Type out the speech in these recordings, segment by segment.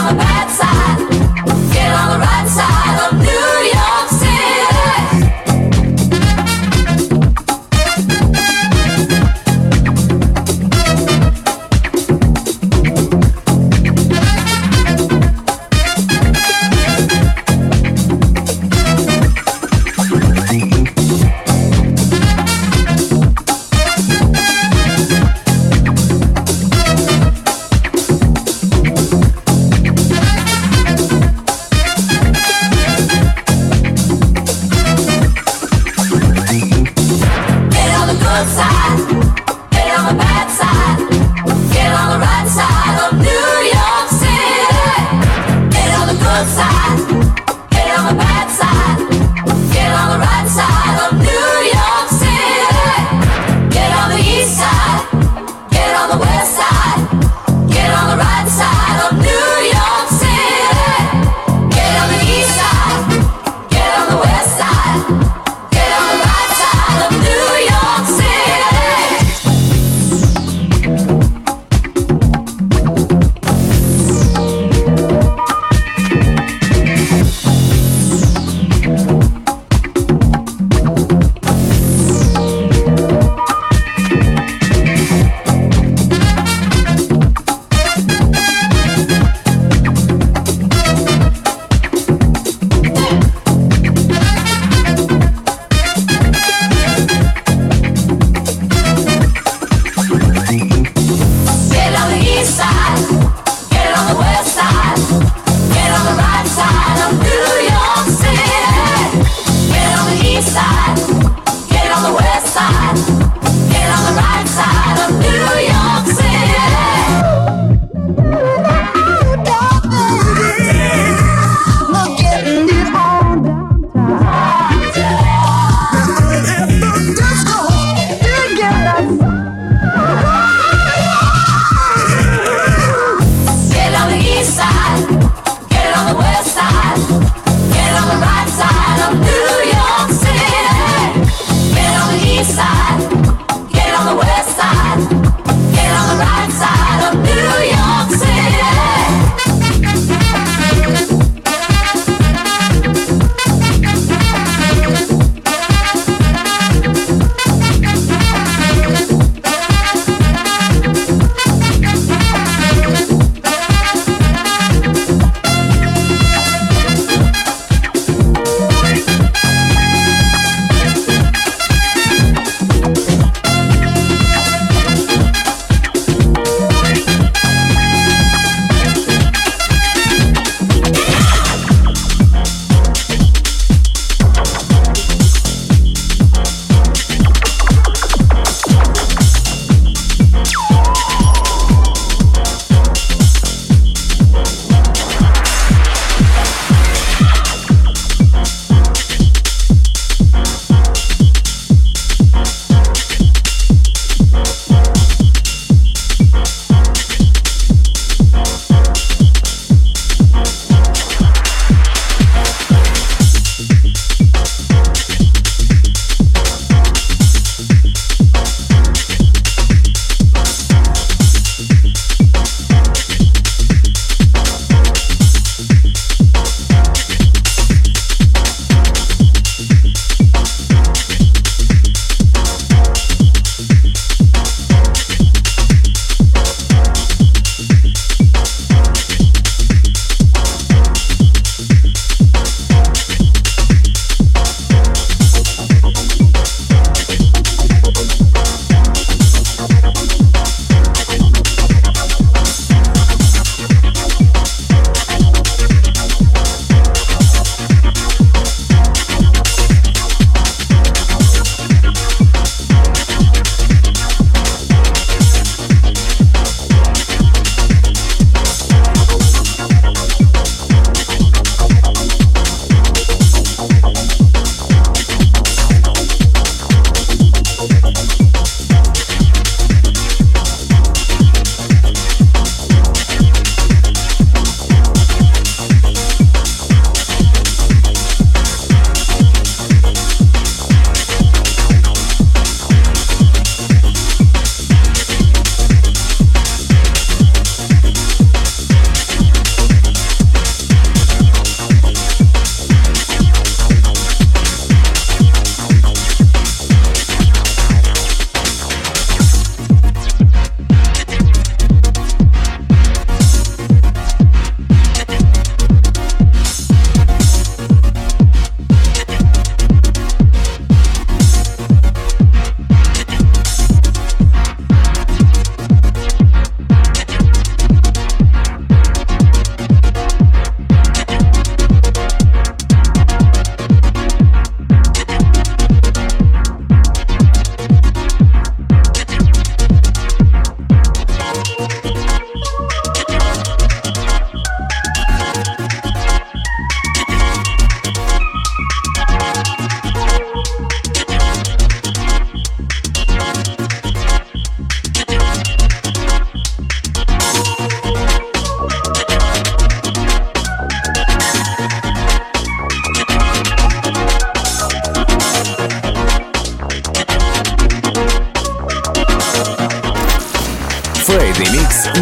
On the right side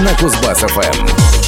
на Кузбасс-ФМ.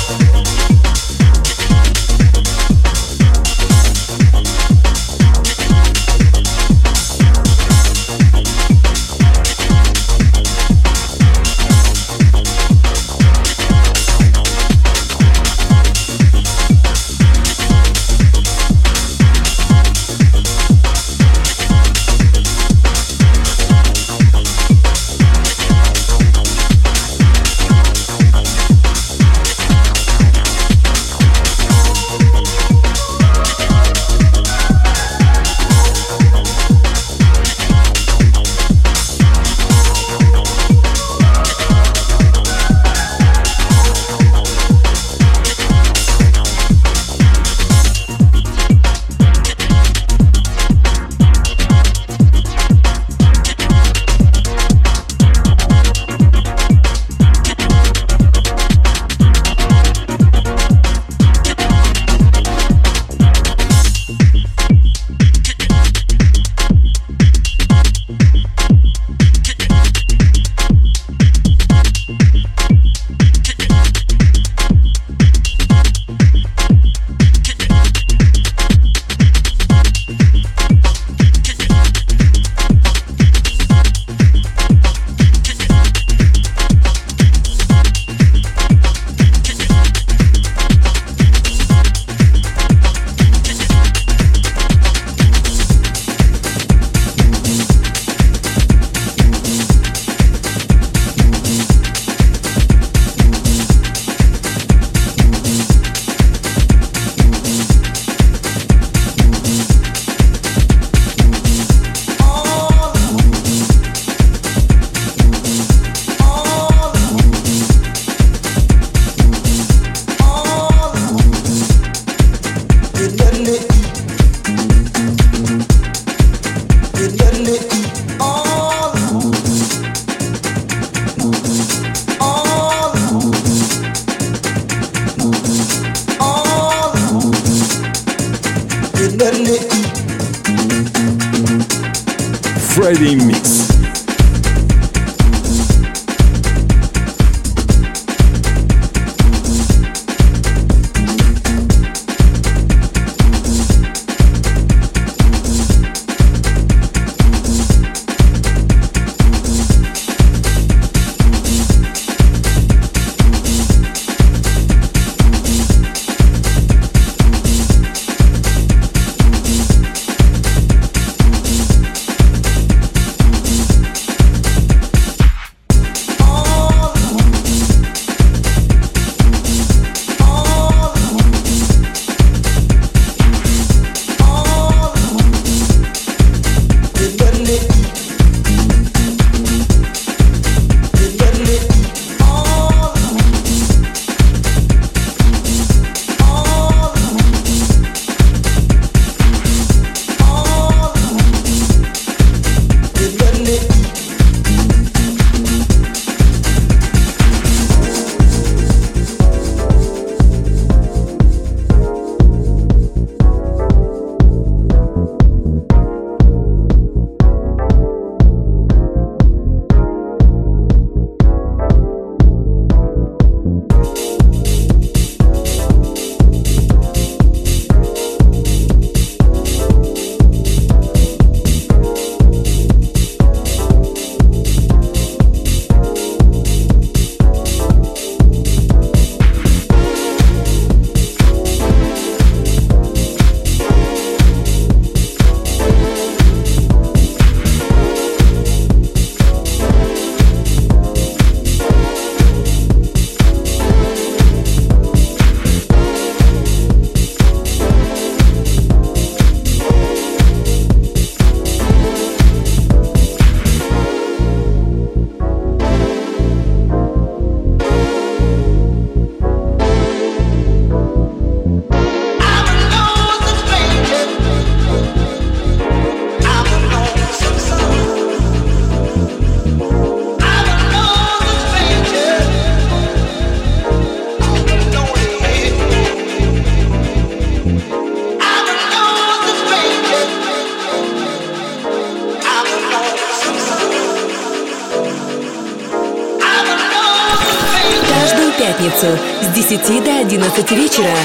Вечера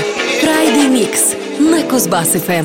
Friday Mix на Кузбасс-ФМ.